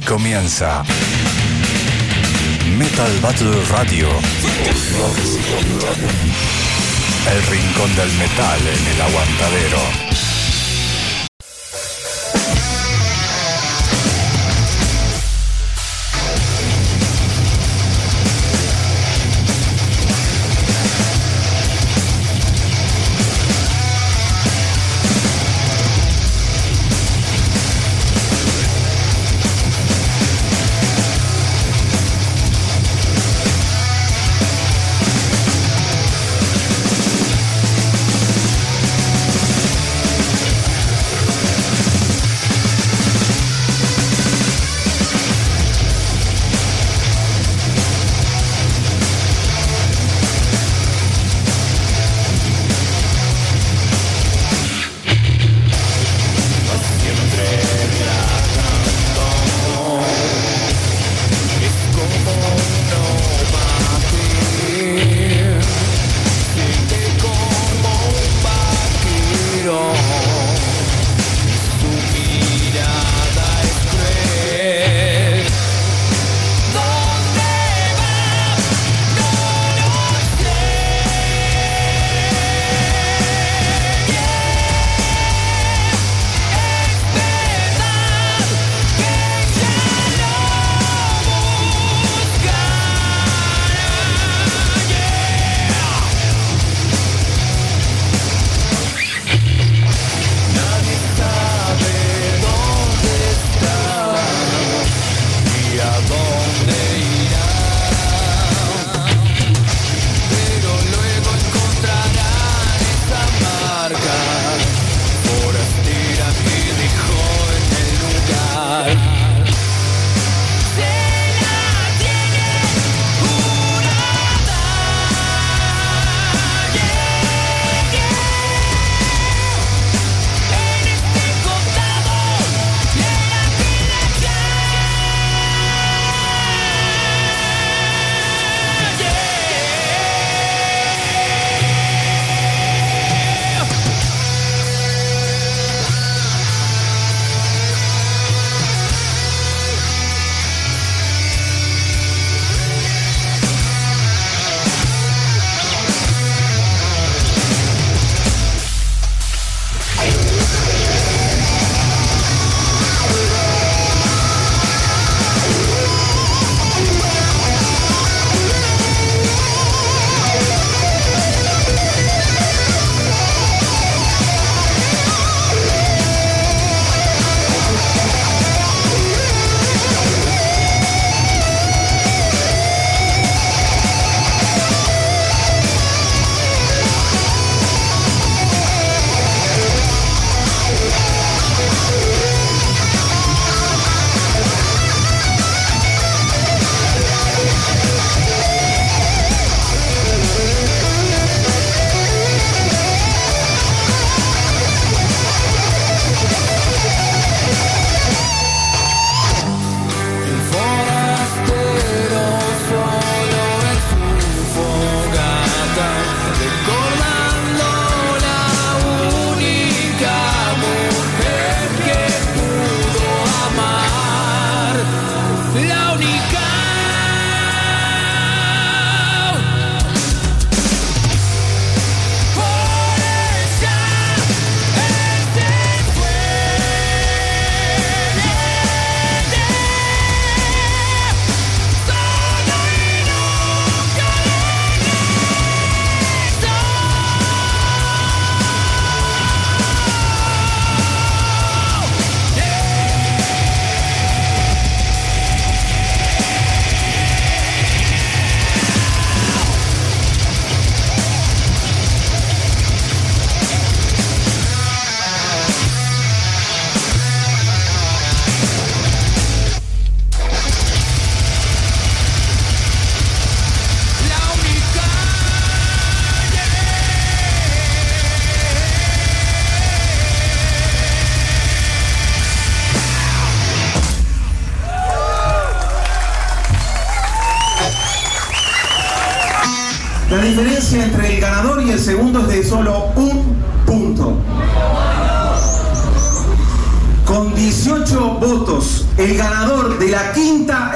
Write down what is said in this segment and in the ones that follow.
Comienza Metal Battle Radio. El rincón del metal en el aguantadero.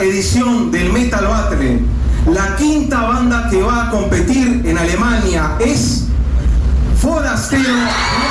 Edición del Metal Battle, la quinta banda que va a competir en Alemania es Forastero.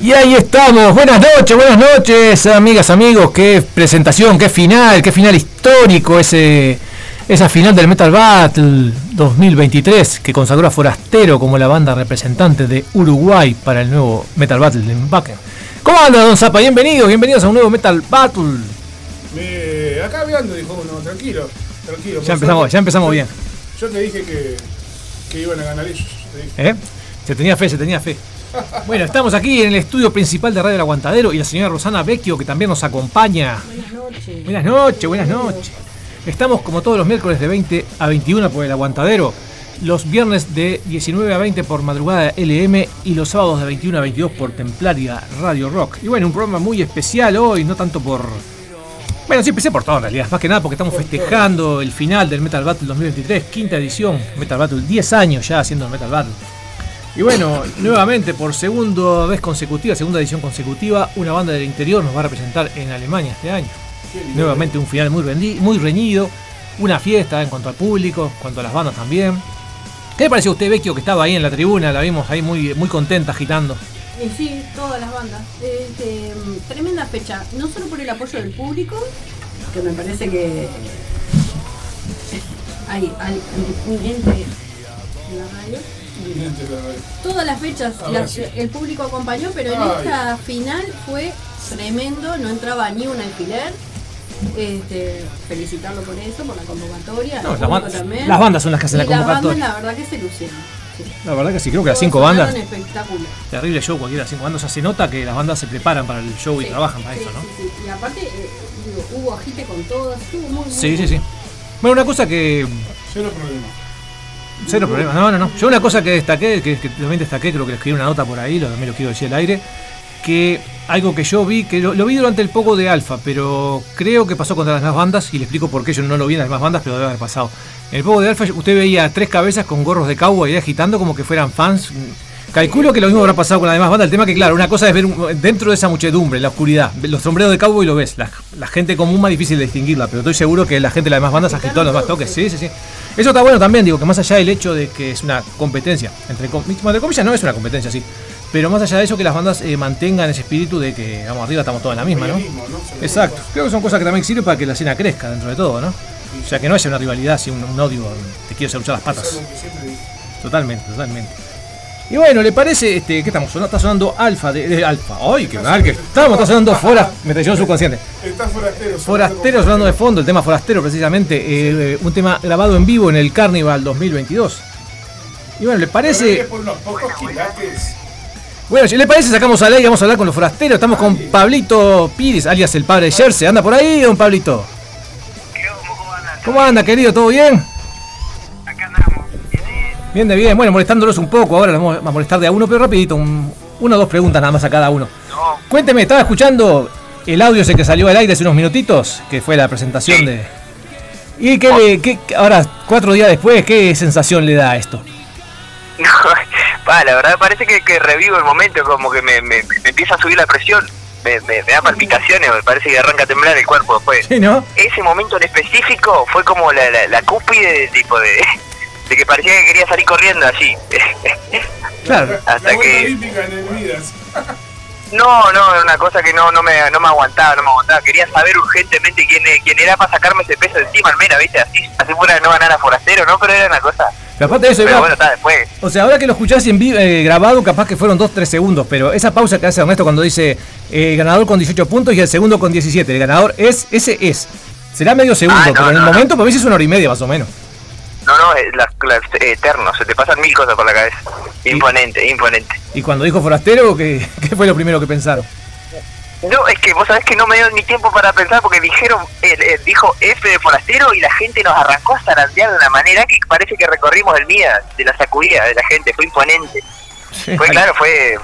Y ahí estamos, buenas noches, buenas noches, amigas, amigos, qué presentación, qué final, qué final histórico ese esa final del Metal Battle 2023 que consagró a Forastero como la banda representante de Uruguay para el nuevo Metal Battle de Backen. ¿Cómo anda, Don Zapa? Bienvenidos, bienvenidos a un nuevo Metal Battle. Me... Acá viendo, dijo uno, tranquilo, tranquilo. Ya empezamos, ya empezamos bien. Yo te dije que, que iban a ganar ellos. ¿Eh? Se tenía fe, se tenía fe. Bueno, estamos aquí en el estudio principal de Radio El Aguantadero y la señora Rosana Vecchio que también nos acompaña. Buenas noches. Buenas noches, buenas noches. Estamos como todos los miércoles de 20 a 21 por El Aguantadero, los viernes de 19 a 20 por Madrugada LM y los sábados de 21 a 22 por Templaria Radio Rock. Y bueno, un programa muy especial hoy, no tanto por... Bueno, sí, empecé por todo en realidad, más que nada porque estamos festejando el final del Metal Battle 2023, quinta edición, Metal Battle, 10 años ya haciendo el Metal Battle. Y bueno, nuevamente por segunda vez consecutiva, segunda edición consecutiva, una banda del interior nos va a representar en Alemania este año. Nuevamente un final muy, muy reñido, una fiesta en cuanto al público, en cuanto a las bandas también. ¿Qué le pareció a usted, Vecchio, que estaba ahí en la tribuna? La vimos ahí muy, muy contenta, agitando. Eh, sí, todas las bandas. Este, mm, tremenda fecha, no solo por el apoyo del público, que me parece que hay, hay un en la radio. Todas las fechas el público acompañó, pero en Ay. esta final fue tremendo, no entraba ni un alfiler. Este, felicitarlo por eso, por la convocatoria. No, las, bandas, también. las bandas son las que hacen Y la las bandas, convocatoria. la verdad que se lucieron. sí. La verdad que sí, creo que las cinco bandas, terrible show cualquiera las cinco bandas, o sea, se nota que las bandas se preparan para el show y trabajan para sí, eso, ¿no? sí, sí. Y aparte, eh, digo, hubo agite con todas, estuvo muy, muy Sí, sí, sí. Bueno, una cosa que Cero problema. Cero problema, no, no, no. Yo una cosa que destaqué, que, que también destaqué, creo que escribí una nota por ahí, lo, también lo quiero decir al aire, que algo que yo vi, que lo, lo vi durante el poco de Alfa, pero creo que pasó contra las demás bandas, y le explico por qué yo no lo vi en las demás bandas, pero debe haber pasado. En el poco de Alfa usted veía tres cabezas con gorros de cowboy agitando como que fueran fans. Calculo que lo mismo habrá pasado con las demás bandas. El tema que, claro, una cosa es ver dentro de esa muchedumbre, la oscuridad, los sombreros de cowboy lo ves. La, la gente común más difícil de distinguirla, pero estoy seguro que la gente de las demás bandas agitó los más toques. Sí, sí, sí. Eso está bueno también, digo, que más allá del hecho de que es una competencia, entre, com- entre comillas no es una competencia, sí. Pero más allá de eso, que las bandas eh, mantengan ese espíritu de que, vamos, arriba estamos todos en la misma, ¿no? Exacto. Creo que son cosas que también sirven para que la escena crezca dentro de todo, ¿no? O sea, que no haya una rivalidad, así un, un odio, te quiero hacer luchar las patas. Totalmente, totalmente. Y bueno, ¿le parece este, qué estamos sonando? Está sonando Alfa de, de Alfa. ¡Ay, qué mal que estamos! Está sonando Fora. Me traicionó subconsciente. Está forastero. Forastero sonando de fondo, el tema Forastero precisamente. eh, eh, un tema grabado en vivo en el Carnival 2022. Y bueno, ¿le Parece. por unos pocos quilates. Bueno, si le parece, sacamos al aire y vamos a hablar con los forasteros. Estamos con Pablito Pires, alias el padre de Jersey. ¿Anda por ahí, don Pablito? ¿Cómo anda, querido? ¿Todo bien? Bien de bien. Bueno, molestándolos un poco. Ahora los vamos a molestar de a uno, pero rapidito. un- una o dos preguntas nada más a cada uno. No, Cuénteme, estaba escuchando el audio ese que salió al aire hace unos minutitos, que fue la presentación de... ¿Y qué le... qué- ahora, cuatro días después, qué sensación le da esto? no, pa, la verdad parece que, que revivo el momento, como que me, me- me empieza a subir la presión, me, me- me da palpitaciones, me parece que arranca a temblar el cuerpo después. ¿Sí, no? Ese momento en específico fue como la, la, la cúspide de tipo de, de que parecía que quería salir corriendo así. Claro. Hasta La que... No, no, era una cosa que no, no, me, no me aguantaba, no me aguantaba. Quería saber urgentemente quién, quién era para sacarme ese peso de encima, al menos, ¿viste? Así, así fuera de no ganar a Forastero, ¿no? Pero era una cosa... Pero aparte de eso, Pero iba- bueno, está después. o sea, ahora que lo escuchás en vivo, eh, grabado, capaz que fueron 2-3 segundos, pero esa pausa que hace Ernesto cuando dice eh, ganador con 18 puntos y el segundo con 17, el ganador es, ese es. Será medio segundo, Ah, no, pero en el no, no. momento para mí sí es una hora y media más o menos. No, no, es la, eterno, se te pasan mil cosas por la cabeza. Imponente, imponente. Y cuando dijo forastero, ¿qué, qué fue lo primero que pensaron? No, es que vos sabés que no me dio ni tiempo para pensar porque dijeron, él, él dijo F de forastero y la gente nos arrancó a zarandear de una manera que parece que recorrimos el MIA, de la sacudida de la gente, fue imponente. Fue claro, fue...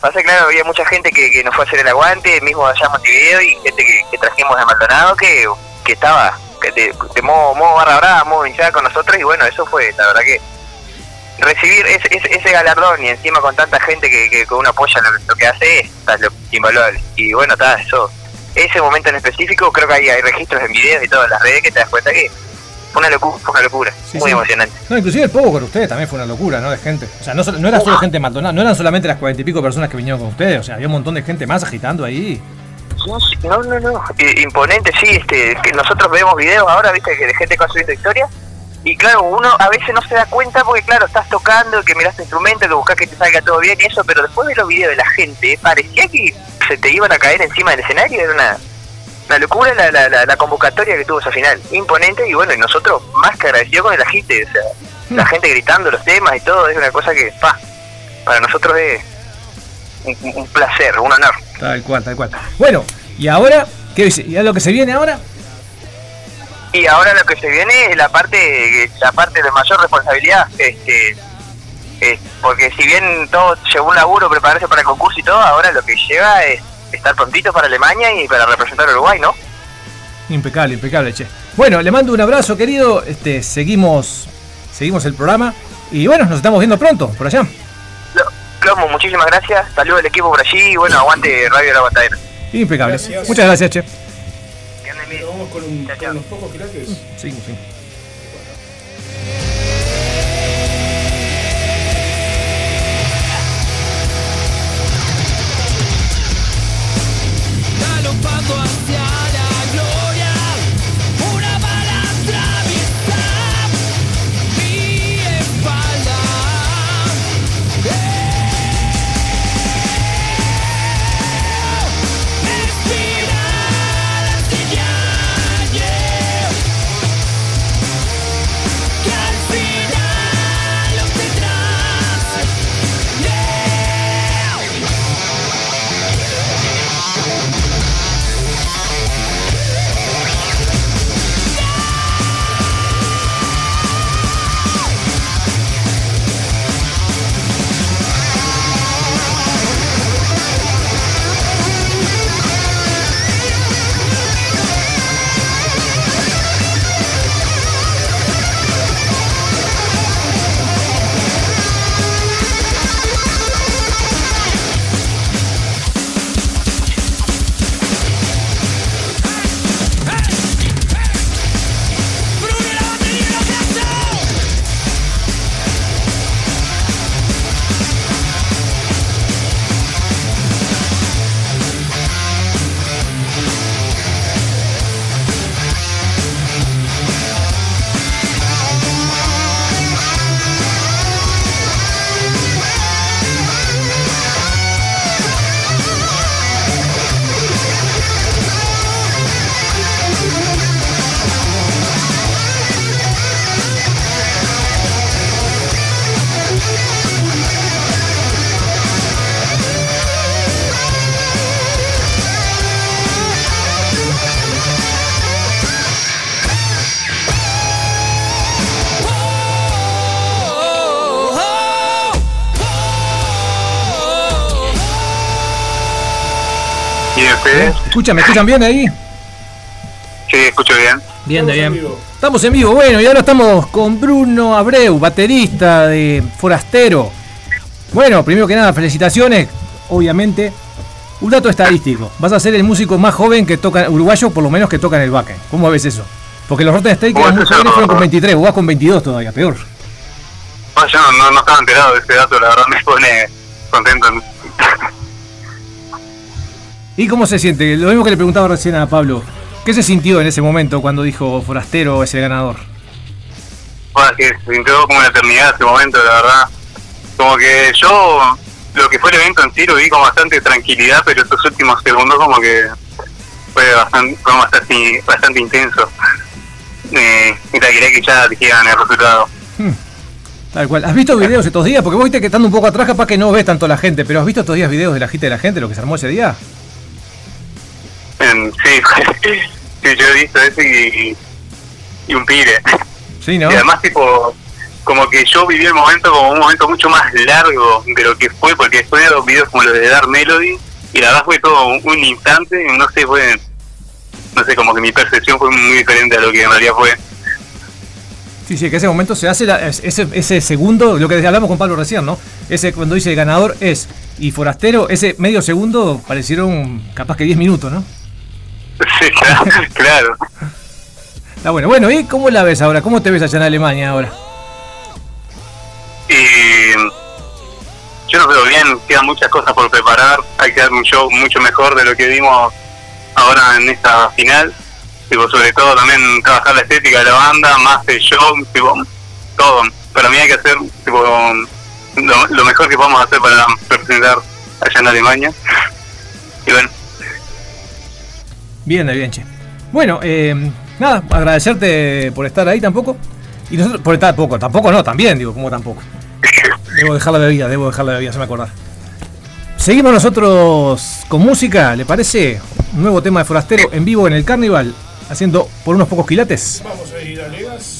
Pasa claro, había mucha gente que, que nos fue a hacer el aguante, mismo allá en Montevideo, y gente que, que trajimos de Maldonado que, que estaba de, de modo, modo barra brava, modo hinchada con nosotros, y bueno, eso fue, la verdad que recibir ese, ese, ese galardón y encima con tanta gente que, que, que uno apoya lo, lo que hace, está lo invaluable. Y bueno, está, eso, ese momento en específico, creo que hay, hay registros en videos y todas las redes que te das cuenta que fue una locura, fue una locura, Sí, muy sí. emocionante. No, inclusive el poco con ustedes también fue una locura, ¿no? De gente. O sea, no, no era solo gente de Maldonado, no eran solamente las cuarenta y pico personas que vinieron con ustedes, o sea, había un montón de gente más agitando ahí. No, no, no. I- imponente, sí, este, que nosotros vemos videos ahora, viste, que de gente que va subiendo historias. Y claro, uno a veces no se da cuenta porque, claro, estás tocando, que miras tu instrumento, que buscas que te salga todo bien y eso, pero después de los videos de la gente, parecía que se te iban a caer encima del escenario. Era una, una locura la, la, la, la convocatoria que tuvo esa final. Imponente y bueno, y nosotros más que agradecidos con el agite. O sea, la gente gritando los temas y todo, es una cosa que, pa, para nosotros es un, un placer, un honor. Tal cual, tal cual. Bueno, y ahora, ¿qué dice? ¿Y a lo que se viene ahora? Y ahora lo que se viene es la parte la parte de mayor responsabilidad, este es- porque si bien todo llevó un laburo prepararse para el concurso y todo, ahora lo que lleva es estar prontito para Alemania y para representar a Uruguay, ¿no? Impecable, impecable, che. Bueno, le mando un abrazo, querido. Este, seguimos, seguimos el programa. Y bueno, nos estamos viendo pronto, por allá. Lo- Clomo, muchísimas gracias, saludos al equipo por allí y bueno, aguante Radio La Batadera. Impecable. Gracias. Muchas gracias, che. Nos vamos con, un, con unos pocos quilates. Seguimos, seguimos. ¿Me escuchan bien ahí? Sí, escucho bien. Bien, de Estamos en bien. vivo. Estamos en vivo, bueno, y ahora estamos con Bruno Abreu, baterista de Forastero. Bueno, primero que nada, felicitaciones, obviamente. Un dato estadístico, vas a ser el músico más joven que toca, uruguayo por lo menos que toca en el backend. ¿Cómo ves eso? Porque los Rotten Steak eran muy jóvenes fueron con no. 23, vos vas con 22 todavía, peor. No, yo no, no, no estaba enterado de ese dato, la verdad me pone contento. ¿Y cómo se siente? Lo mismo que le preguntaba recién a Pablo. ¿Qué se sintió en ese momento cuando dijo Forastero es el ganador? Bueno, que se sintió como una eternidad ese momento, la verdad. Como que yo, lo que fue el evento en sí lo vi con bastante tranquilidad, pero estos últimos segundos como que fue bastante, fue bastante, bastante intenso. Eh, y te quería que ya dijeran el resultado. Hmm. Tal cual. ¿Has visto videos estos días? Porque vos viste que estando un poco atrás, capaz que no ves tanto a la gente, pero ¿has visto estos días videos de la gente de la gente, lo que se armó ese día? Sí, sí, yo he visto eso y, y un pire. Sí, ¿no? Y además, tipo, como que yo viví el momento como un momento mucho más largo de lo que fue, porque después de los videos como los de Dark Melody, y la verdad fue todo un, un instante, no sé, fue, no sé, como que mi percepción fue muy diferente a lo que en realidad fue. Sí, sí, que ese momento se hace, la- es- ese, ese segundo, lo que hablamos con Pablo recién, ¿no? Ese cuando dice el ganador es y forastero, ese medio segundo parecieron capaz que 10 minutos, ¿no? Sí, claro. Está bueno. Bueno, ¿y cómo la ves ahora? ¿Cómo te ves allá en Alemania ahora? Y yo lo veo bien, quedan muchas cosas por preparar, hay que dar un show mucho mejor de lo que vimos ahora en esta final. Tipo, sobre todo también trabajar la estética de la banda, más el show, tipo, todo. Para mí hay que hacer tipo, lo, lo mejor que podamos hacer para representar allá en Alemania. Y bueno, Bien, bien, che. Bueno, eh, nada, agradecerte por estar ahí tampoco. Y nosotros, por estar poco, tampoco no, también, digo, como tampoco. Debo dejar la bebida, debo dejar la bebida, se me acordar. Seguimos nosotros con música, ¿le parece? Un nuevo tema de Forastero en vivo en el Carnival, haciendo por unos pocos quilates. Vamos a ir a Legas.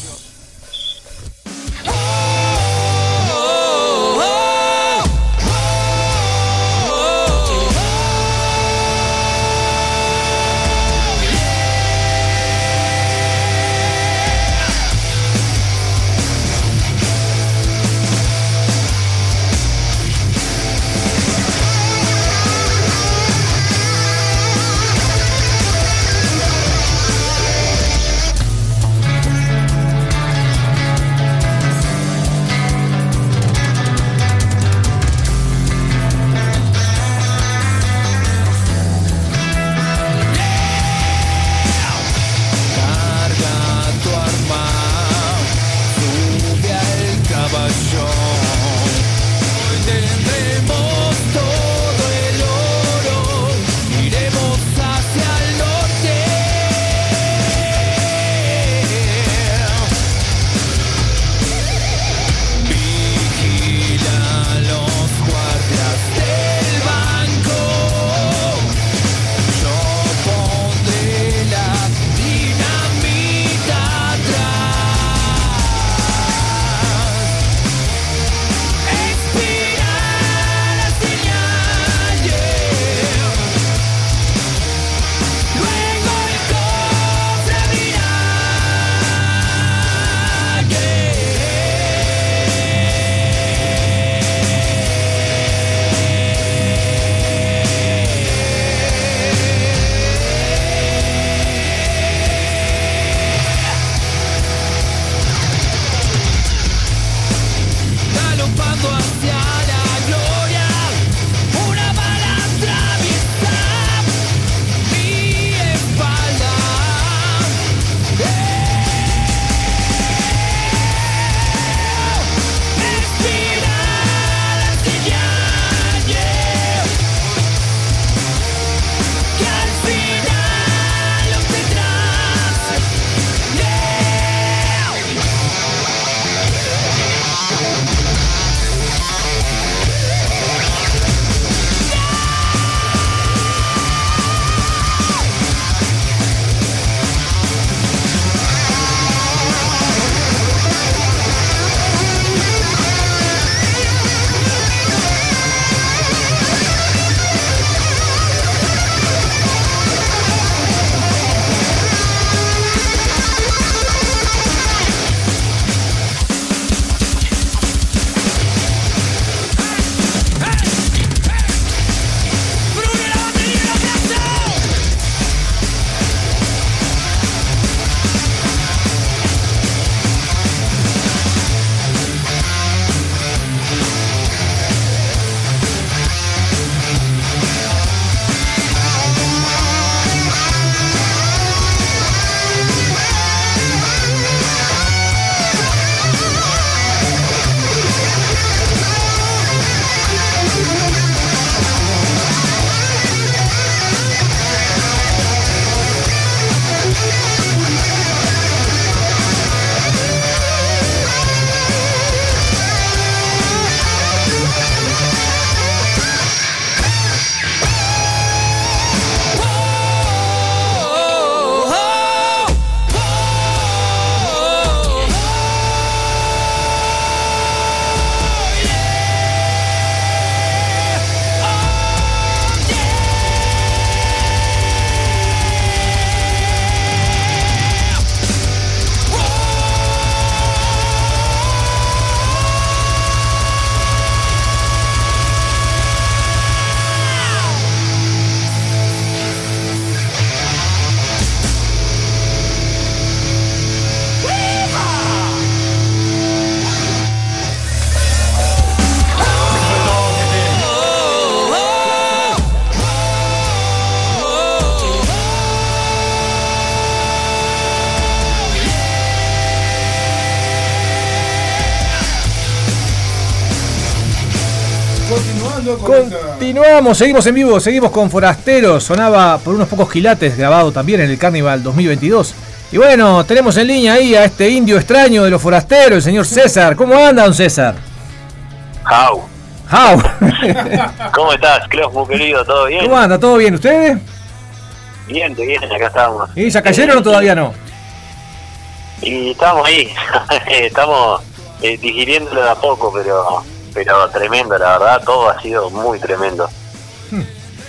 Continuamos, seguimos en vivo, seguimos con Forasteros. Sonaba por unos pocos quilates, grabado también en el Carnival 2022. Y bueno, tenemos en línea ahí a este indio extraño de los forasteros, el señor César. ¿Cómo anda, don César? How. How. ¿Cómo estás, Closmo querido? ¿Todo bien? ¿Cómo anda? ¿Todo bien? ¿Ustedes? Bien, bien, acá estamos. ¿Y ya cayeron o todavía no? Y estamos ahí, estamos eh, digiriéndolo de a poco, pero pero tremendo, la verdad, todo ha sido muy tremendo.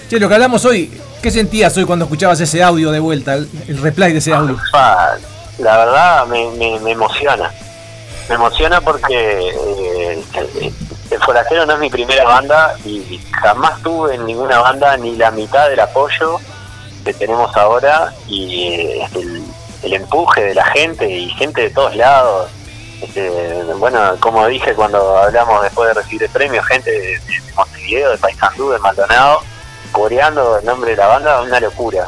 Che, lo que hablamos hoy, ¿qué sentías hoy cuando escuchabas ese audio de vuelta, el, el replay de ese audio? Pa, la verdad me, me, me emociona. Me emociona porque eh, el, el Forastero no es mi primera banda y jamás tuve en ninguna banda ni la mitad del apoyo que tenemos ahora y eh, el, el empuje de la gente y gente de todos lados. Este, bueno, como dije cuando hablamos después de recibir el premio, gente de, de Montevideo, de Paysandú, de Maldonado, coreando el nombre de la banda, una locura.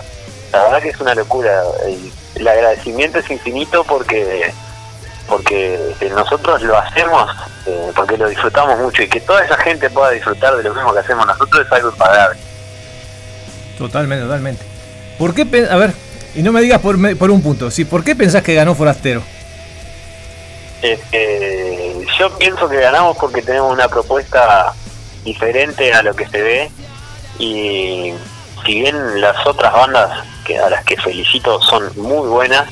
La verdad que es una locura. El, el agradecimiento es infinito porque porque eh, nosotros lo hacemos eh, porque lo disfrutamos mucho y que toda esa gente pueda disfrutar de lo mismo que hacemos nosotros es algo impagable. Totalmente, totalmente. ¿Por qué, a ver, y no me digas por, por un punto, sí, ¿por qué pensás que ganó Forastero? Este, yo pienso que ganamos porque tenemos una propuesta diferente a lo que se ve y si bien las otras bandas que a las que felicito son muy buenas,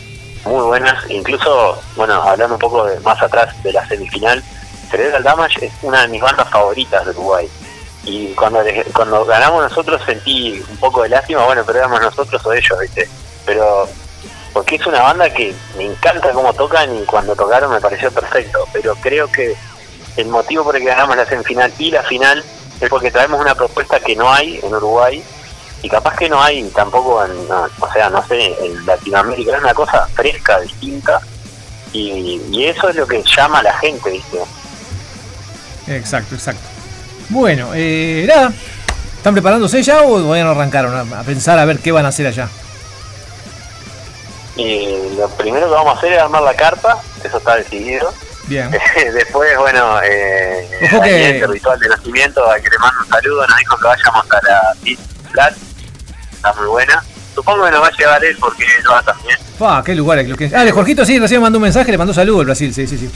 muy buenas, incluso, bueno, hablando un poco de, más atrás de la semifinal, Cerebral Damage es una de mis bandas favoritas de Uruguay. Y cuando cuando ganamos nosotros sentí un poco de lástima, bueno, pero éramos nosotros o ellos, ¿viste? Pero porque es una banda que me encanta cómo tocan y cuando tocaron me pareció perfecto, pero creo que el motivo por el que ganamos la semifinal y la final es porque traemos una propuesta que no hay en Uruguay y capaz que no hay tampoco en, no, o sea, no sé, en Latinoamérica, es una cosa fresca, distinta y, eso es lo que llama a la gente, ¿viste? Exacto, exacto. Bueno, eh, nada, ¿están preparándose ya o arrancaron a, a pensar a ver qué van a hacer allá? Y lo primero que vamos a hacer es armar la carpa, eso está decidido. Bien. Después, bueno, eh, el ritual de nacimiento, a que le mando un saludo, nos dijo que vayamos a la Beat Flat, está muy buena. Supongo que nos va a llevar él porque él va también. Fa, qué lugares. Lo que... Ah, de Jorgito sí, recién mandó un mensaje, le mandó saludo al Brasil, sí, sí, sí.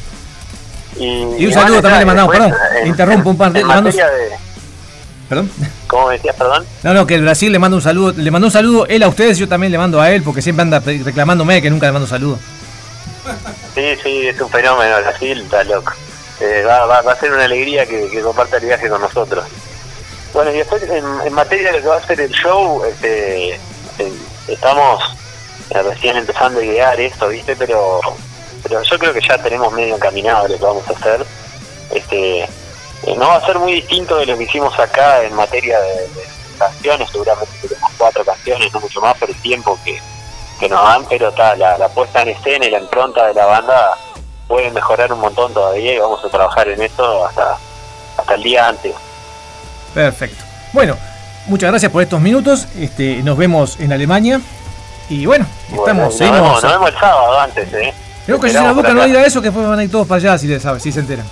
Y, Y un saludo también le mandamos, perdón, en- interrumpo un par de- mando- de, ¿Perdón? ¿Cómo me decías, perdón? No, no, que el Brasil le manda un saludo, le mandó un saludo él a ustedes, yo también le mando a él, porque siempre anda reclamándome que nunca le mando saludo. Sí, sí, es un fenómeno, Brasil está loco. Eh, va, va, va a ser una alegría que, que comparta el viaje con nosotros. Bueno, y después en, en materia de lo que va a ser el show, este, eh, estamos eh, recién empezando a idear esto, ¿viste? Pero, pero yo creo que ya tenemos medio encaminado lo que vamos a hacer. Este, no va a ser muy distinto de lo que hicimos acá en materia de, de canciones, seguramente tenemos cuatro canciones, no mucho más por el tiempo que, que nos dan, pero está la, la puesta en escena y la impronta de la banda puede mejorar un montón todavía y vamos a trabajar en eso hasta, hasta el día antes. Perfecto. Bueno, muchas gracias por estos minutos. Este, nos vemos en Alemania. Y bueno, Bueno, estamos, nos, seguimos. vemos, nos vemos el sábado antes, ¿eh? Creo que si la boca no diga eso, que después van a ir todos para allá si, le sabe, si se enteran.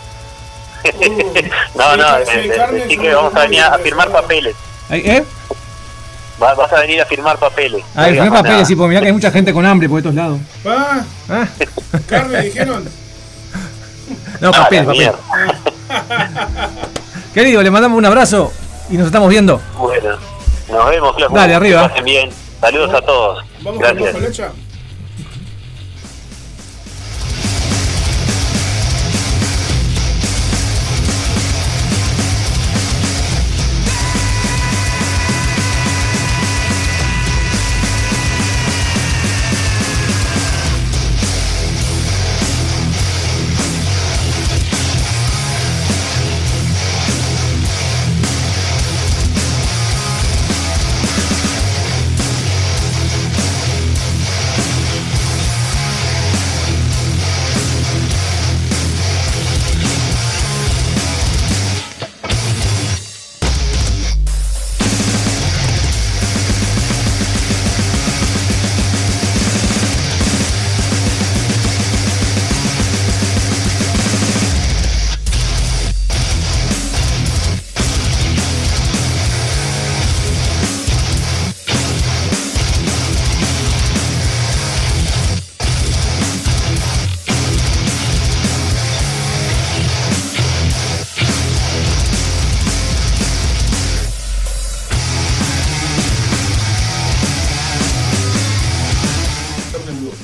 No, no, Sí, eh, eh, que vamos a venir a firmar papeles. ¿Eh? Va- vas a venir a firmar papeles. A ver, No no digamos papeles, nada. sí, porque mirá que hay mucha gente con hambre por estos lados. Va, Ah, Carmen, dijeron. No, Ah, papel, la papel. Querido, le mandamos un abrazo y nos estamos viendo. Bueno, nos vemos, Flaco. Dale, arriba. Que pasen bien. Saludos a todos. Vamos con Gracias. Mojo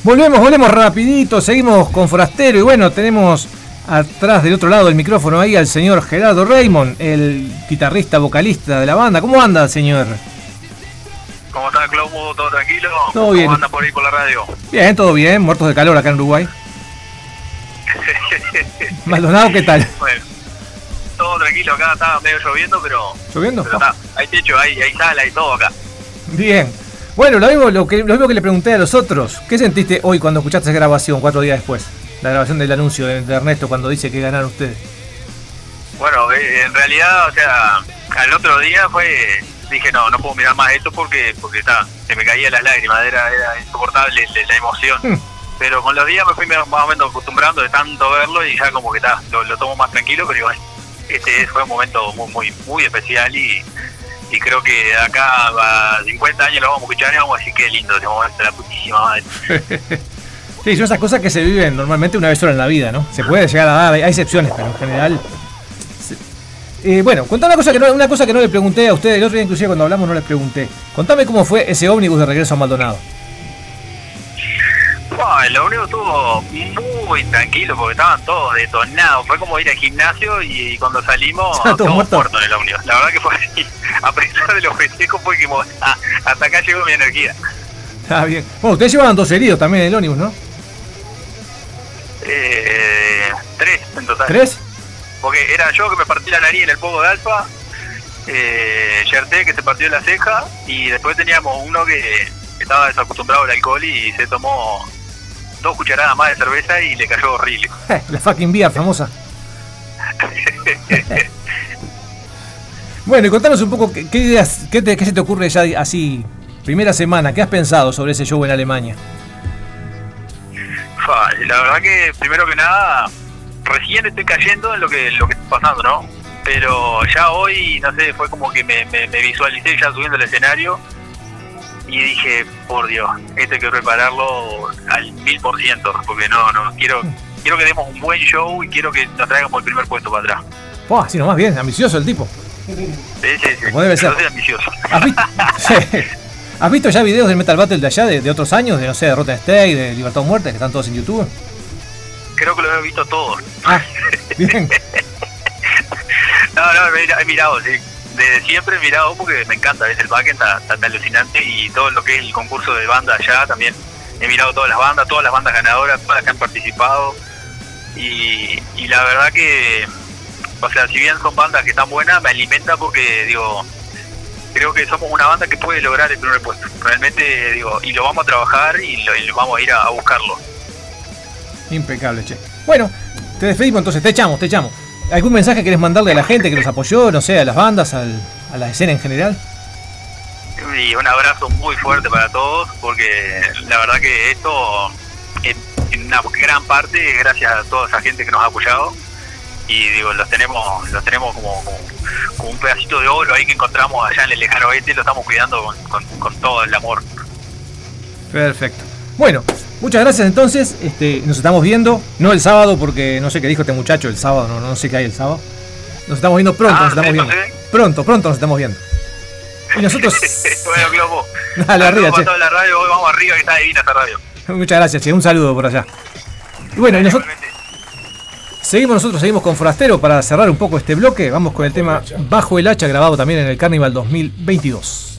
Volvemos, volvemos rapidito, seguimos con Forastero y bueno, tenemos atrás del otro lado del micrófono ahí al señor Gerardo Raymond, el guitarrista vocalista de la banda. ¿Cómo anda, señor? ¿Cómo está, Clomo? ¿Todo tranquilo? Todo ¿Cómo bien. anda por ahí por la radio? Bien, todo bien, muertos de calor acá en Uruguay. Maldonado, ¿qué tal? bueno, todo tranquilo, acá está medio lloviendo, pero, ¿Lloviendo? pero está. Hay techo, hay, hay sala y todo acá. Bien. Bueno, lo mismo, lo, que, lo mismo que le pregunté a los otros. ¿Qué sentiste hoy cuando escuchaste esa grabación, cuatro días después? La grabación del anuncio de, Ernesto cuando dice que ganaron ustedes. Bueno, eh, en realidad, o sea, al otro día fue, dije, no, no puedo mirar más esto porque porque está, se me caían las lágrimas, era, era insoportable la, la emoción. Hmm. Pero con los días me fui más o menos acostumbrando de tanto verlo y ya como que está, lo, lo tomo más tranquilo, pero igual, este fue un momento muy muy, muy especial y, y creo que acá a 50 años lo vamos a escuchar y vamos a qué lindo ese momento, la putísima madre. Sí, son esas cosas que se viven normalmente una vez sola en la vida, ¿no? Se puede llegar a dar, hay excepciones, pero en general. Eh, bueno, contame una cosa, que no, una cosa que no le pregunté a ustedes, el otro día inclusive cuando hablamos no les pregunté. Contame cómo fue ese ómnibus de regreso a Maldonado. El ómnibus estuvo muy tranquilo porque estaban todos detonados. Fue como ir al gimnasio y, cuando salimos, todos todos muertos. muertos en el ómnibus. La verdad que fue así. A pesar de los festejos, fue que ah, hasta acá llegó mi energía. Ah, bien. Bueno, ustedes llevaban dos heridos también en el ómnibus, ¿no? Eh, tres en total. ¿Tres? Porque era yo que me partí la nariz en el pogo de alfa, eh, Yerté que se partió la ceja y después teníamos uno que estaba desacostumbrado al alcohol y se tomó dos cucharadas más de cerveza y le cayó horrible. La fucking beer famosa. Bueno, y contanos un poco qué, qué ideas, qué, te- qué se te ocurre ya así, primera semana, ¿qué has pensado sobre ese show en Alemania? La verdad que primero que nada, recién estoy cayendo en lo que lo que está pasando, ¿no? Pero ya hoy, no sé, fue como que me, me- me visualicé ya subiendo el escenario y dije, por Dios, esto hay que prepararlo al mil por ciento, porque no, no, quiero quiero que demos un buen show y quiero que nos traigamos el primer puesto para atrás. Oh, así nomás, bien, ambicioso el tipo. Sí, sí, sí. Como debe ser. Yo soy ambicioso. ¿Has visto, Sí. ¿Has visto ya videos del Metal Battle de allá, de, de otros años, de no sé, de Rotten Stake, de Libertad o Muerte, que están todos en YouTube? Creo que los he visto todos. Ah, bien. No, no, he mirado, sí. Desde siempre he mirado porque me encanta. Es el backend está, está alucinante y todo lo que es el concurso de banda allá también. He mirado todas las bandas, todas las bandas ganadoras, todas las que han participado. Y, la verdad que, o sea, si bien son bandas que están buenas, me alimenta porque, digo, creo que somos una banda que puede lograr el primer puesto. Realmente, digo, y lo vamos a trabajar y lo, y lo vamos a ir a, a buscarlo. Impecable, che. Bueno, te despedimos entonces, te echamos, te echamos. ¿Algún mensaje querés mandarle a la gente que los apoyó, no sé, a las bandas, al- a la escena en general? Y un abrazo muy fuerte para todos, porque la verdad que esto, en, en una gran parte, es gracias a toda esa gente que nos ha apoyado. Y digo, los tenemos los tenemos como, como, como un pedacito de oro ahí que encontramos allá en el lejano oeste y lo estamos cuidando con, con- con todo el amor. Perfecto. Bueno, muchas gracias entonces. Este, nos estamos viendo, no el sábado, porque no sé qué dijo este muchacho el sábado, no, no sé qué hay el sábado. Nos estamos viendo pronto, Ah, nos estamos sí, viendo. Pronto, pronto nos estamos viendo. Y nosotros. bueno, Globo. Dale, arriba, che. toda la radio, hoy vamos arriba que está divina esta radio. Muchas gracias, che. Un saludo por allá. Y bueno, y nosotros. Seguimos nosotros, seguimos con Forastero para cerrar un poco este bloque. Vamos con el tema Bajo el Hacha, grabado también en el Carnival 2022.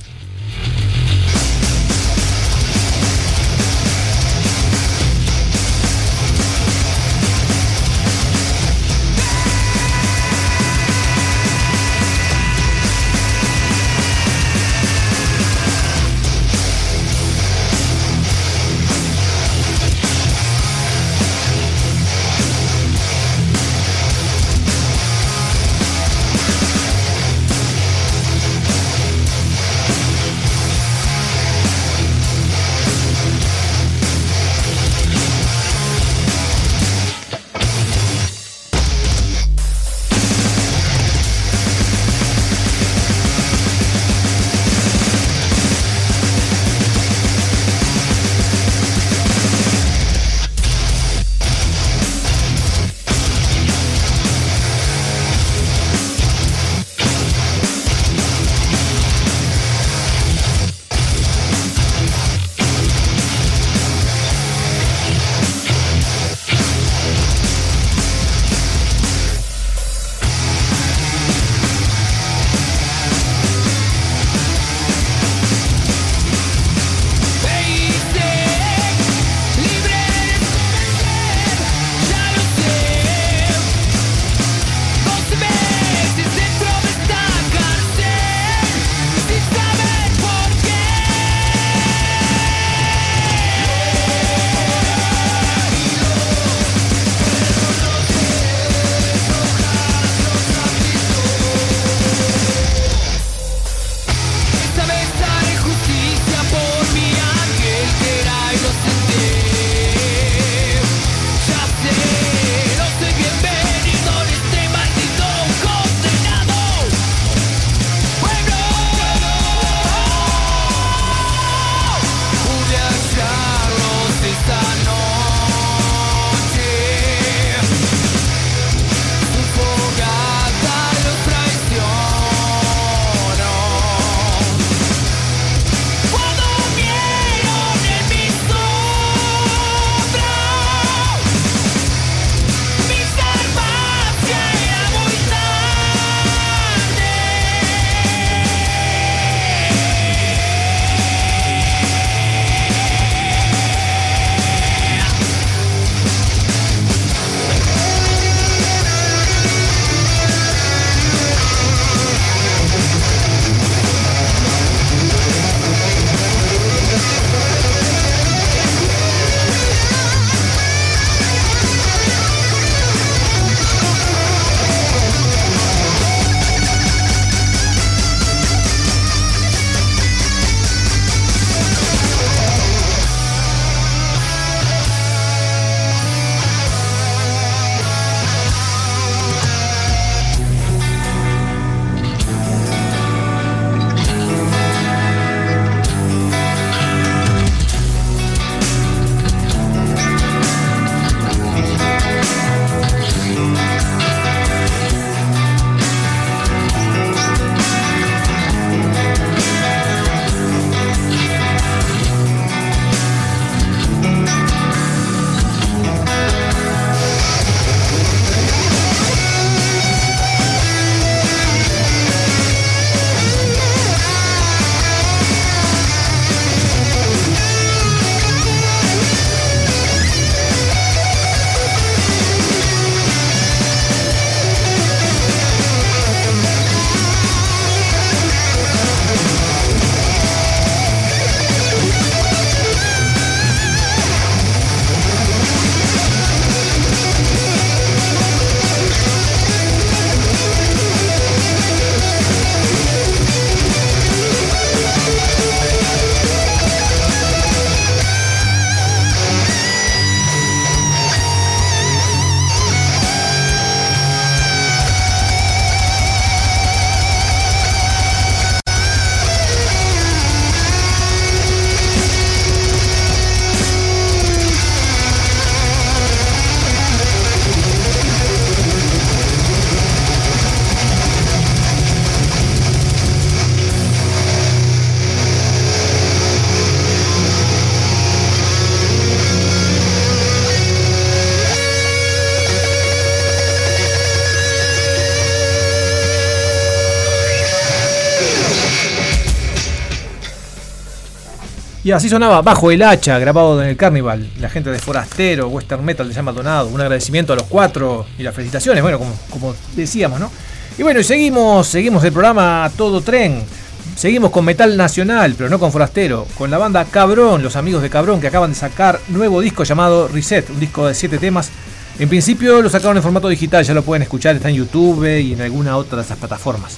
Y así sonaba Bajo el Hacha, grabado en el Carnival. La gente de Forastero, Western Metal de San Maldonado. Un agradecimiento a los cuatro y las felicitaciones, bueno, como, como decíamos, ¿no? Y bueno, seguimos, seguimos el programa todo tren. Seguimos con Metal Nacional, pero no con Forastero. Con la banda Cabrón, los amigos de Cabrón, que acaban de sacar nuevo disco llamado Reset, un disco de siete temas. En principio lo sacaron en formato digital, ya lo pueden escuchar, está en YouTube y en alguna otra de esas plataformas.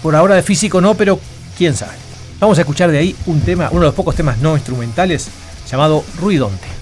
Por ahora de físico no, pero quién sabe. Vamos a escuchar de ahí un tema, uno de los pocos temas no instrumentales, llamado Ruidonte.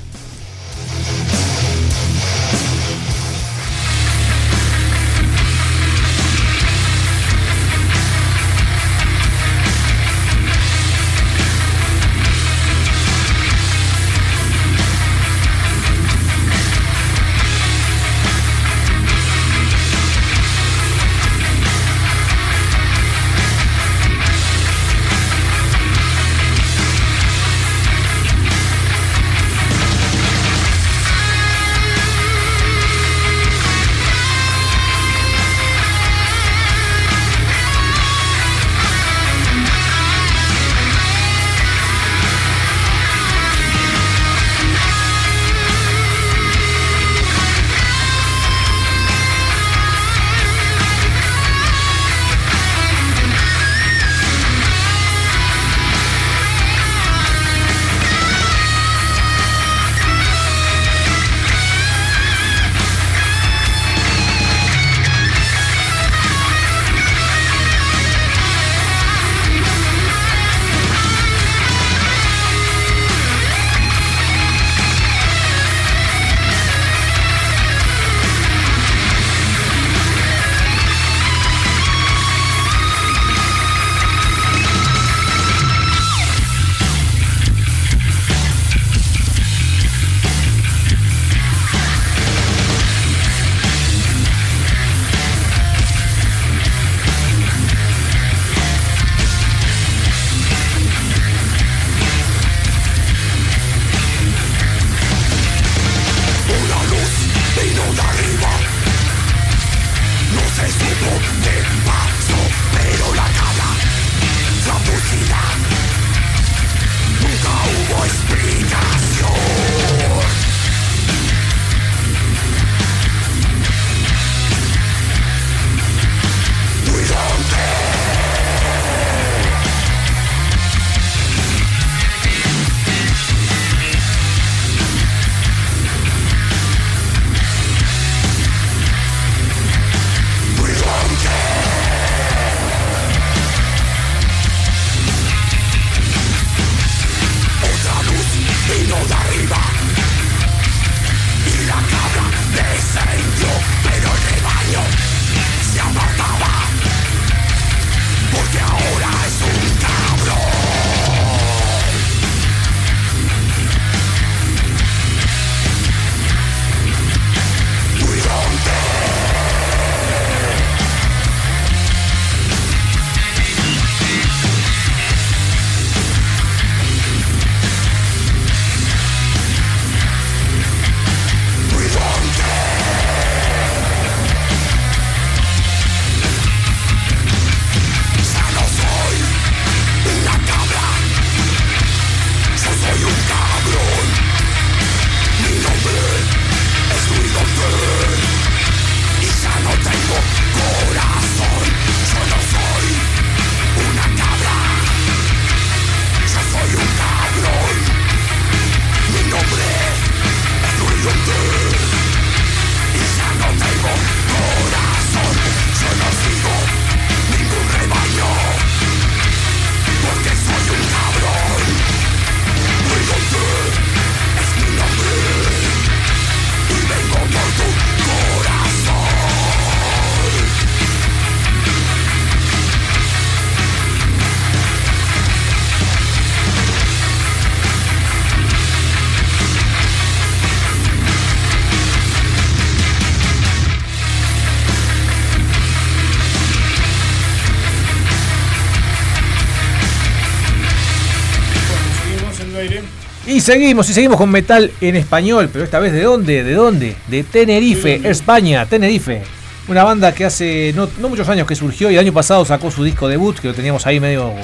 Y seguimos, y seguimos con metal en español, pero esta vez de dónde, de dónde, de Tenerife, España, Tenerife. Una banda que hace no, no muchos años que surgió y el año pasado sacó su disco debut, que lo teníamos ahí medio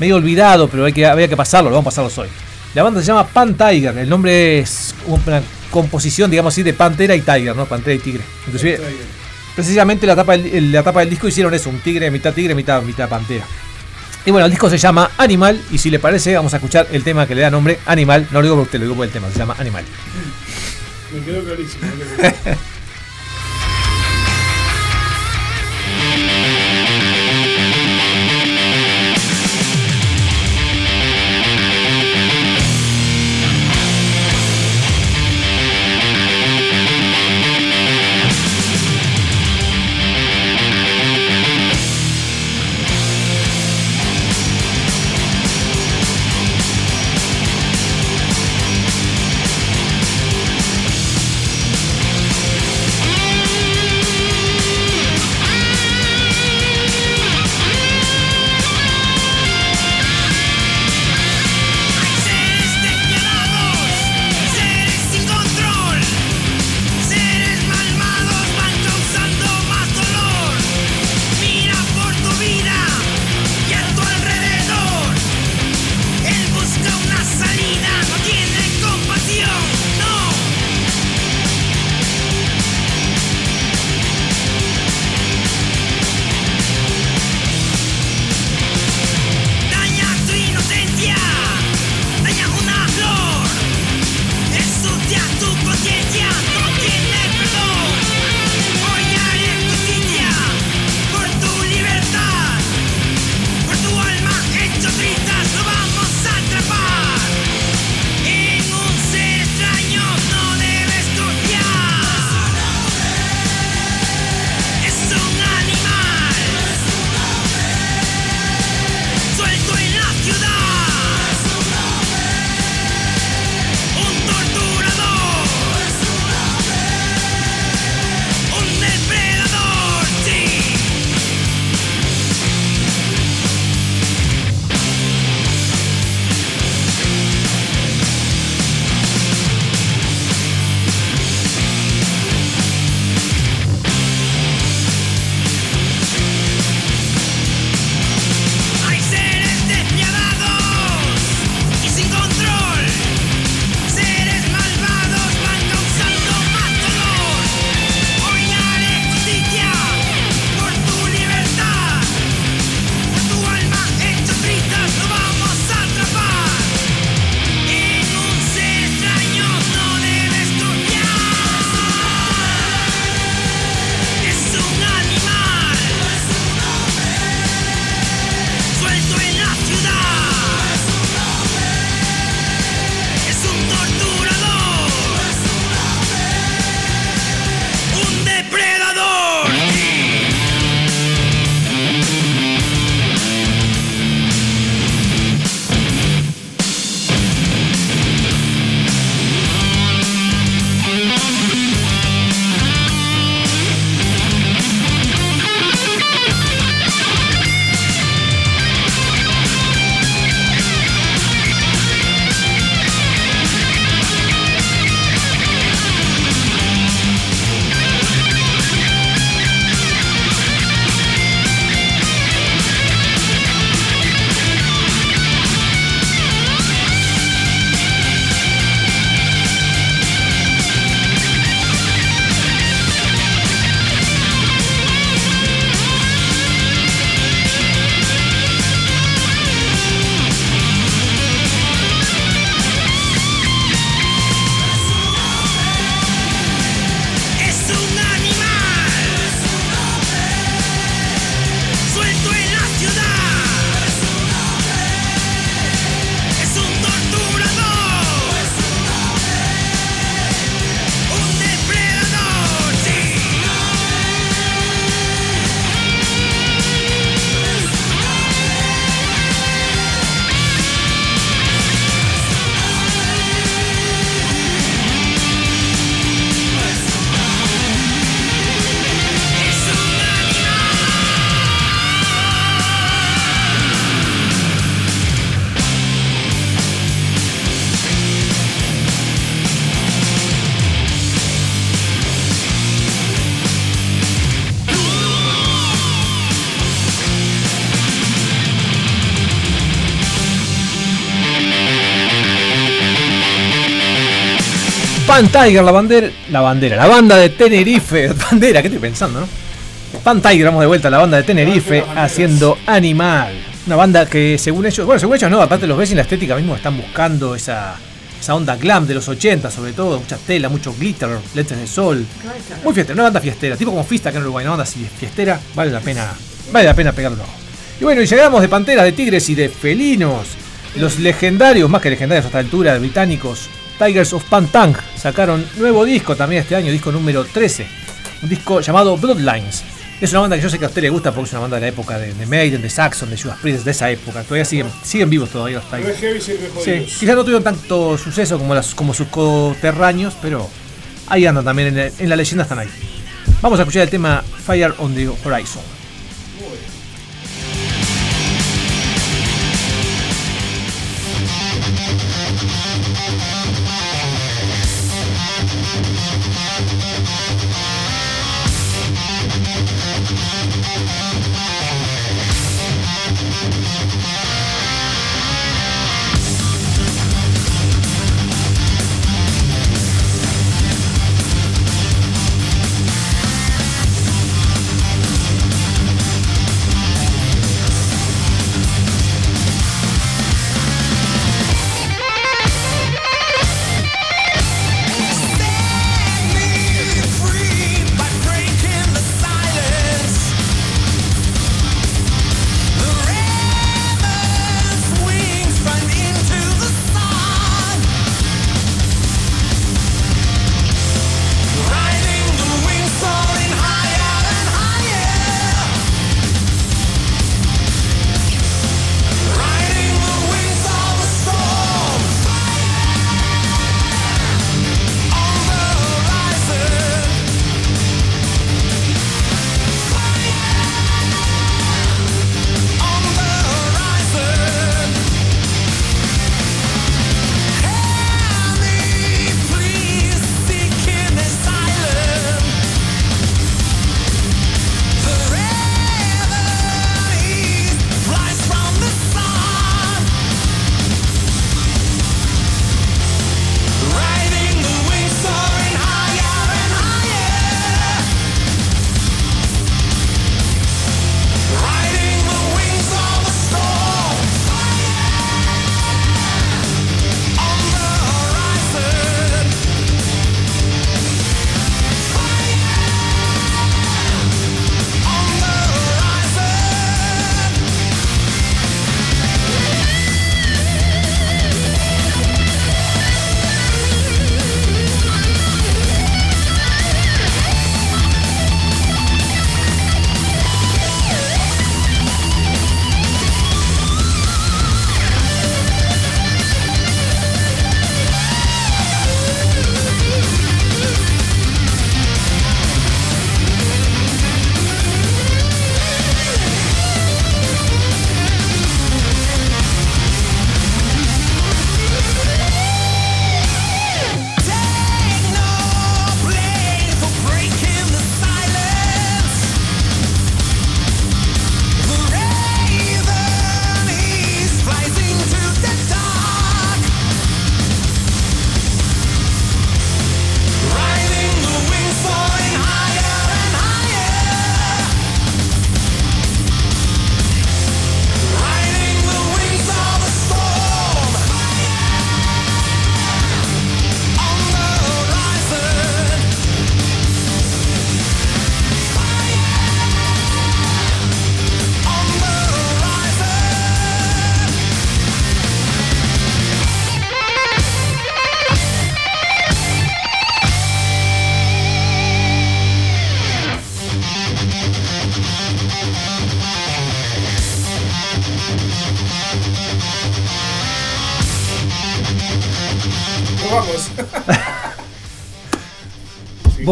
medio olvidado, pero hay que, había que pasarlo, lo vamos a pasarlos hoy. La banda se llama Pan Tiger, el nombre es una composición, digamos así, de Pantera y Tiger, ¿no? Pantera y Tigre. Inclusive, precisamente la tapa, del, la tapa del disco hicieron eso, un tigre, mitad tigre, mitad, mitad pantera. Y bueno, el disco se llama Animal, y si le parece, vamos a escuchar el tema que le da nombre Animal. No lo digo por usted, lo digo por el tema, se llama Animal. Me quedó clarísimo. Pan Tiger, la bandera, la bandera, la banda de Tenerife, bandera, ¿qué estoy pensando, no? Pan Tiger, vamos de vuelta a la banda de Tenerife haciendo Animal. Una banda que según ellos, bueno, según ellos no, aparte los ves en la estética mismo están buscando esa, esa onda glam de los 80 sobre todo, mucha tela, mucho glitter, lentes de sol. Muy fiestera, una banda fiestera, tipo como Fista acá en Uruguay, una banda así fiestera, vale la pena, vale la pena pegarlo. Y bueno, y llegamos de panteras, de tigres y de felinos. Los legendarios, más que legendarios a esta altura, británicos, Tigers of Pantang, sacaron nuevo disco también este año, disco número 13. Un disco llamado Bloodlines. Es una banda que yo sé que a usted le gusta porque es una banda de la época de, de Maiden, de Saxon, de Judas Priest, de esa época. Todavía siguen, siguen vivos todavía los Tigers. Sí, quizás no tuvieron tanto suceso como, las, como sus coterráneos, pero ahí andan también, en la leyenda están ahí. Vamos a escuchar el tema Fire on the Horizon.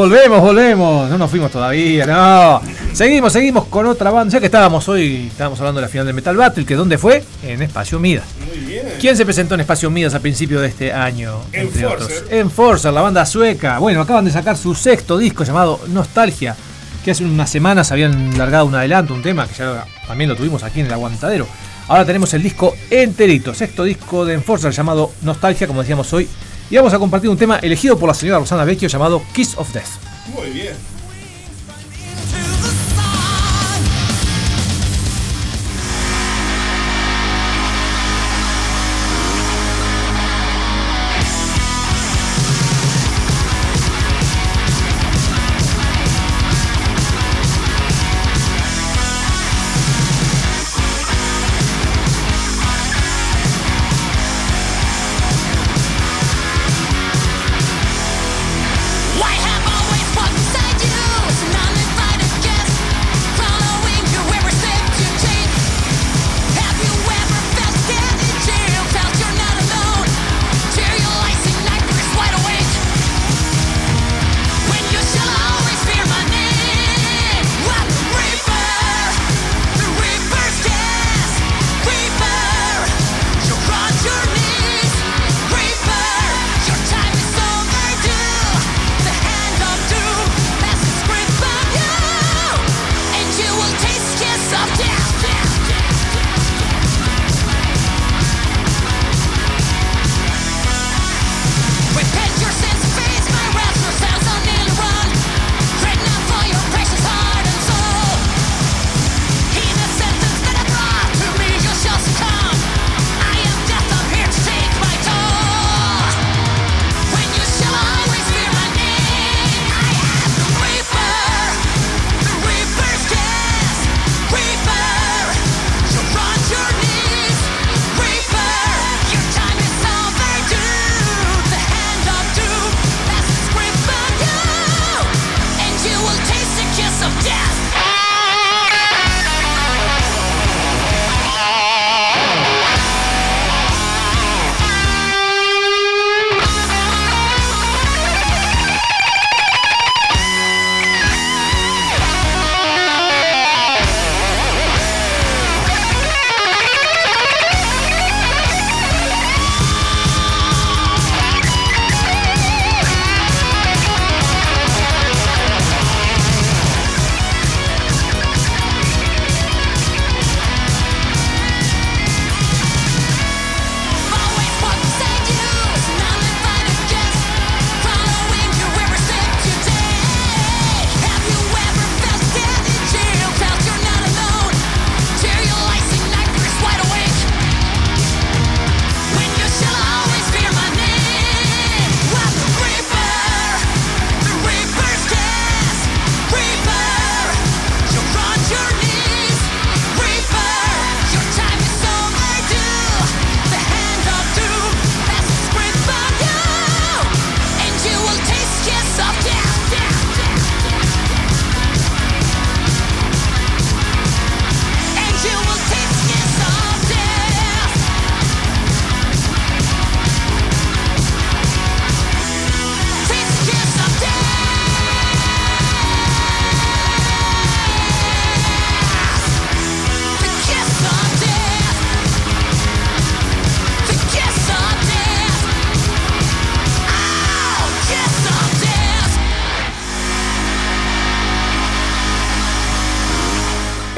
Volvemos, volvemos. No nos fuimos todavía, no. Seguimos, seguimos con otra banda. Ya que estábamos hoy, estábamos hablando de la final del Metal Battle, que ¿dónde fue? En Espacio Midas. Muy bien. ¿Quién se presentó en Espacio Midas a principio de este año? Entre Enforcer. otros. Enforcer, la banda sueca. Bueno, acaban de sacar su sexto disco llamado Nostalgia, que hace unas semanas habían largado un adelanto, un tema que ya también lo tuvimos aquí en el Aguantadero. Ahora tenemos el disco enterito, sexto disco de Enforcer llamado Nostalgia, como decíamos hoy, Y vamos a compartir un tema elegido por la señora Rosana Vecchio llamado Kiss of Death. Muy bien.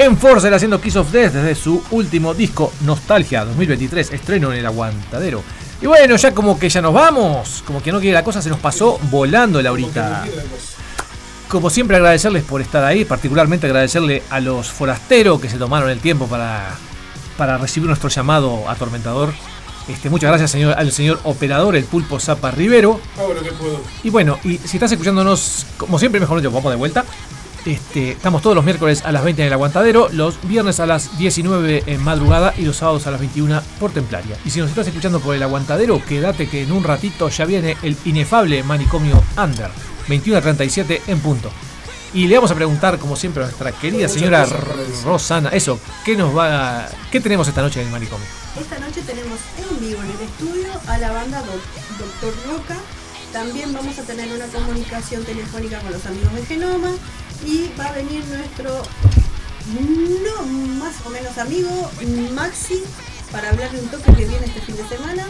Enforcer haciendo Kiss of Death desde su último disco Nostalgia 2023, estreno en el aguantadero. Y bueno, ya como que ya nos vamos, como que no quiere la cosa, se nos pasó volando la horita. Como siempre agradecerles por estar ahí, particularmente agradecerle a los forasteros que se tomaron el tiempo para, para recibir nuestro llamado atormentador. Este, muchas gracias señor, al señor operador, el pulpo Zapa Rivero. Que puedo. Y bueno, y si estás escuchándonos, como siempre, mejor dicho, vamos de vuelta. Este, estamos todos los miércoles a las 20 en el aguantadero, los viernes a las 19 en madrugada y los sábados a las 21 por Templaria. Y si nos estás escuchando por el aguantadero, quédate que en un ratito ya viene el inefable manicomio Under, 21 a 37 en punto. Y le vamos a preguntar, como siempre, a nuestra querida señora. Rosana, eso, ¿qué nos va, qué tenemos esta noche en el manicomio? Esta noche tenemos en vivo en el estudio a la banda Doc- Doctor Roca. También vamos a tener una comunicación telefónica con los amigos de Genoma. Y va a venir nuestro, no más o menos amigo, Maxi, para hablar de un toque que viene este fin de semana.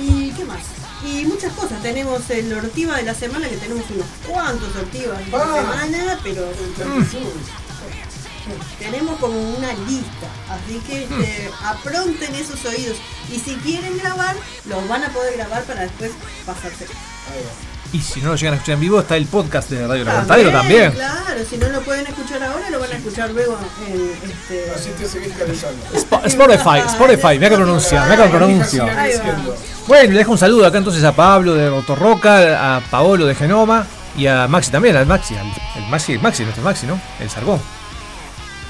¿Y qué más? Y muchas cosas. Tenemos el Ortiva de la semana, que tenemos unos cuantos Ortivas de la Ah. semana, pero Tenemos como una lista, así que este, apronten esos oídos. Y si quieren grabar, los van a poder grabar para después pasarse. Y si no lo llegan a escuchar en vivo, está el podcast de Radio El Aguantadero también. Claro, si no lo pueden escuchar ahora, lo van a escuchar luego en este. Así te seguís calentando. Spotify, Spotify, mira que pronuncia, mira que pronuncio. Bueno, le dejo un saludo acá entonces a Pablo de Rotorroca, a Paolo de Genoma y a Maxi también, al Maxi, al, el Maxi, el Maxi, nuestro Maxi, ¿no? El Sargón.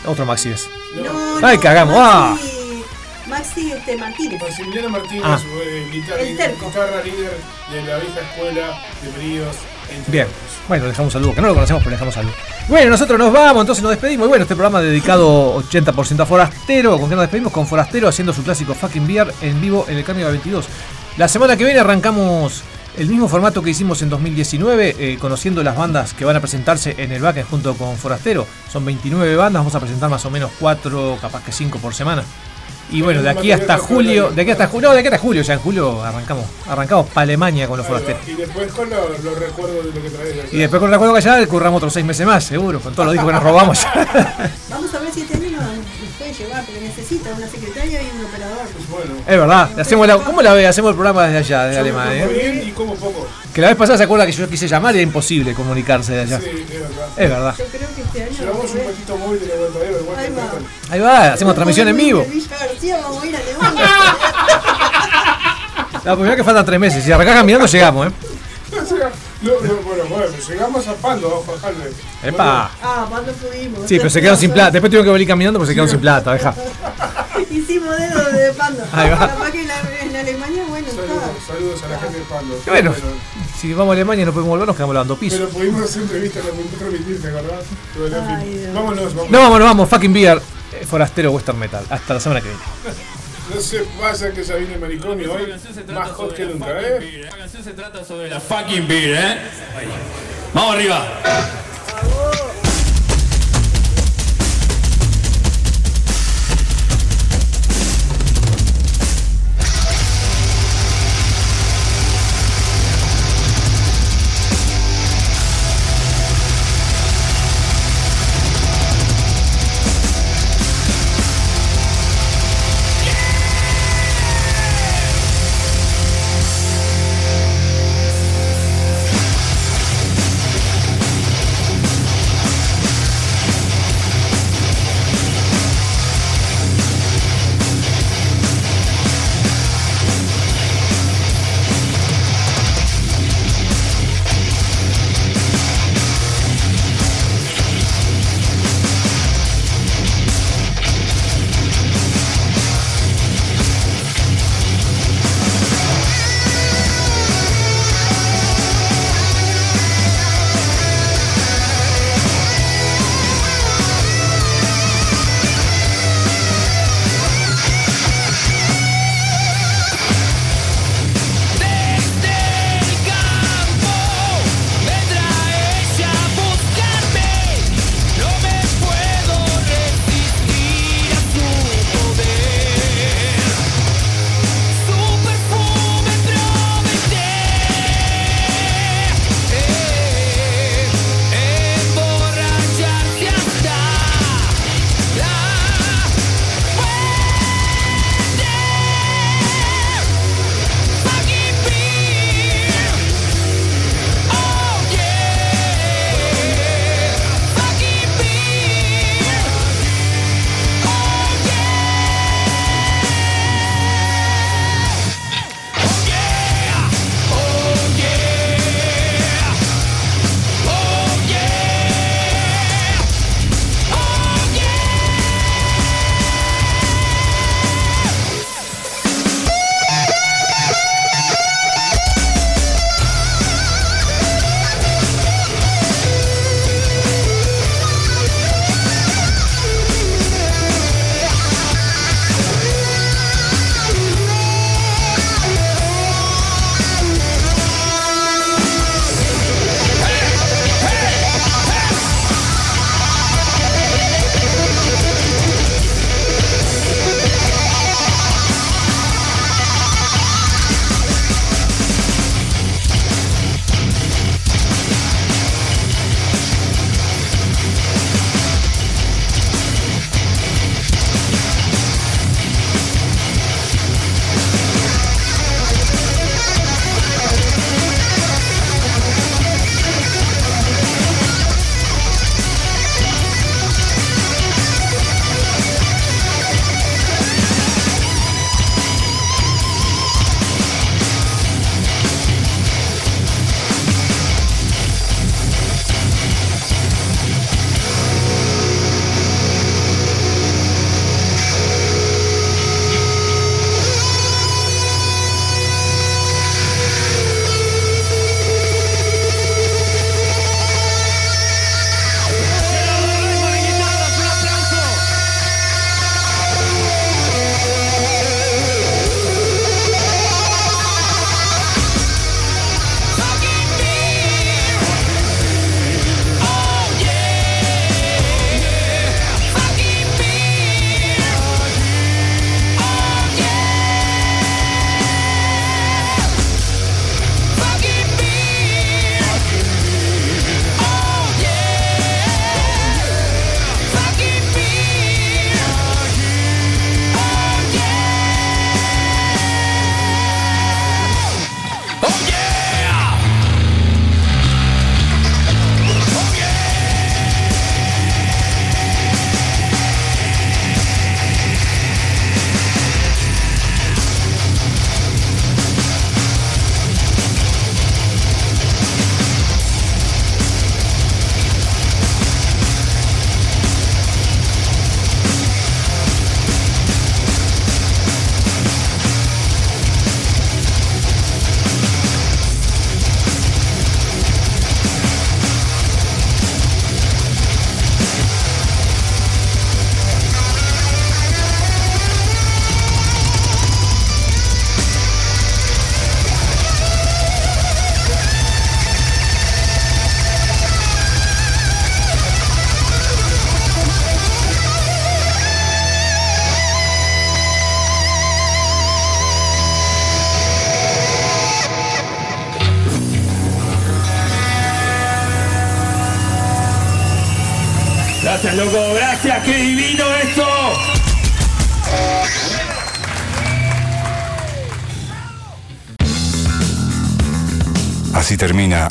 Otro Maxi es. No, Ay, no, cagamos, ah. Maxi, este, Martínez. Maximiliano Martínez, Ah. eh, guitarra, El terco. guitarra líder de la vieja escuela de Bríos. Bien. Bueno, le dejamos un saludo, que no lo conocemos, pero le dejamos saludo. Bueno, nosotros nos vamos, entonces nos despedimos. Y bueno, este programa dedicado 80% a Forastero. ¿Con qué nos despedimos? Con Forastero haciendo su clásico Fucking Beer en vivo en el Cambio 22. La semana que viene arrancamos el mismo formato que hicimos en 2019, eh, conociendo las bandas que van a presentarse en el Backend junto con Forastero. Son 29 bandas, vamos a presentar más o menos 4, capaz que 5 por semana. Y bueno, de aquí hasta julio, de aquí hasta julio, no, de aquí hasta julio, ya en julio arrancamos, arrancamos para Alemania con los forasteros. Y después con los los recuerdos de lo que traes allá. Y después con el acuerdo que ya curramos otros seis meses más, seguro, con todos los discos que nos robamos. Vamos a ver si este año nos, puede llevar, porque necesita una secretaria y un operador. Bueno, es verdad, hacemos la- ¿cómo la ve? Hacemos el programa desde allá, desde Alemania. ¿eh? bien y como poco. Que la vez pasada se acuerda que yo quise llamar y era imposible comunicarse de allá. Sí, es verdad. Es verdad. Yo creo que este año. Llevamos un móvil Ahí va. Hacemos transmisión en vivo. De Villa García vamos a ir a Alemania. La primera que faltan tres meses, si arrancás caminando llegamos, ¿eh? No, no, bueno, bueno, llegamos a Pando, ojo, Jalve. Epa. Ah, cuando pudimos. Sí, pero se quedaron sin plata. Después tuvieron que venir caminando porque se quedaron sin plata, deja. Hicimos dedo de pando. Ahí va. Capaz que en, Alemania, bueno, Saludos, saludos a la gente de Pando. Bueno, si vamos a Alemania y no podemos volver, nos quedamos lavando piso. pero pudimos hacer entrevistas, la pudimos transmitir, ¿te acordás? Pero, en fin, Ay, Dios. vámonos, vámonos. No, vámonos, vamos, fucking beer, forastero western metal. Hasta la semana que viene. No se pasa que ya viene manicomio hoy, más hot que nunca, ¿eh? La canción se trata sobre la fucking beer, ¿eh? Vamos arriba.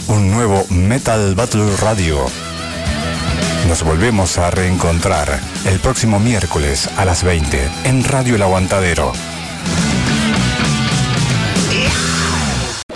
Un nuevo Metal Battle Radio. Nos volvemos a reencontrar el próximo miércoles a las 20 en Radio El Aguantadero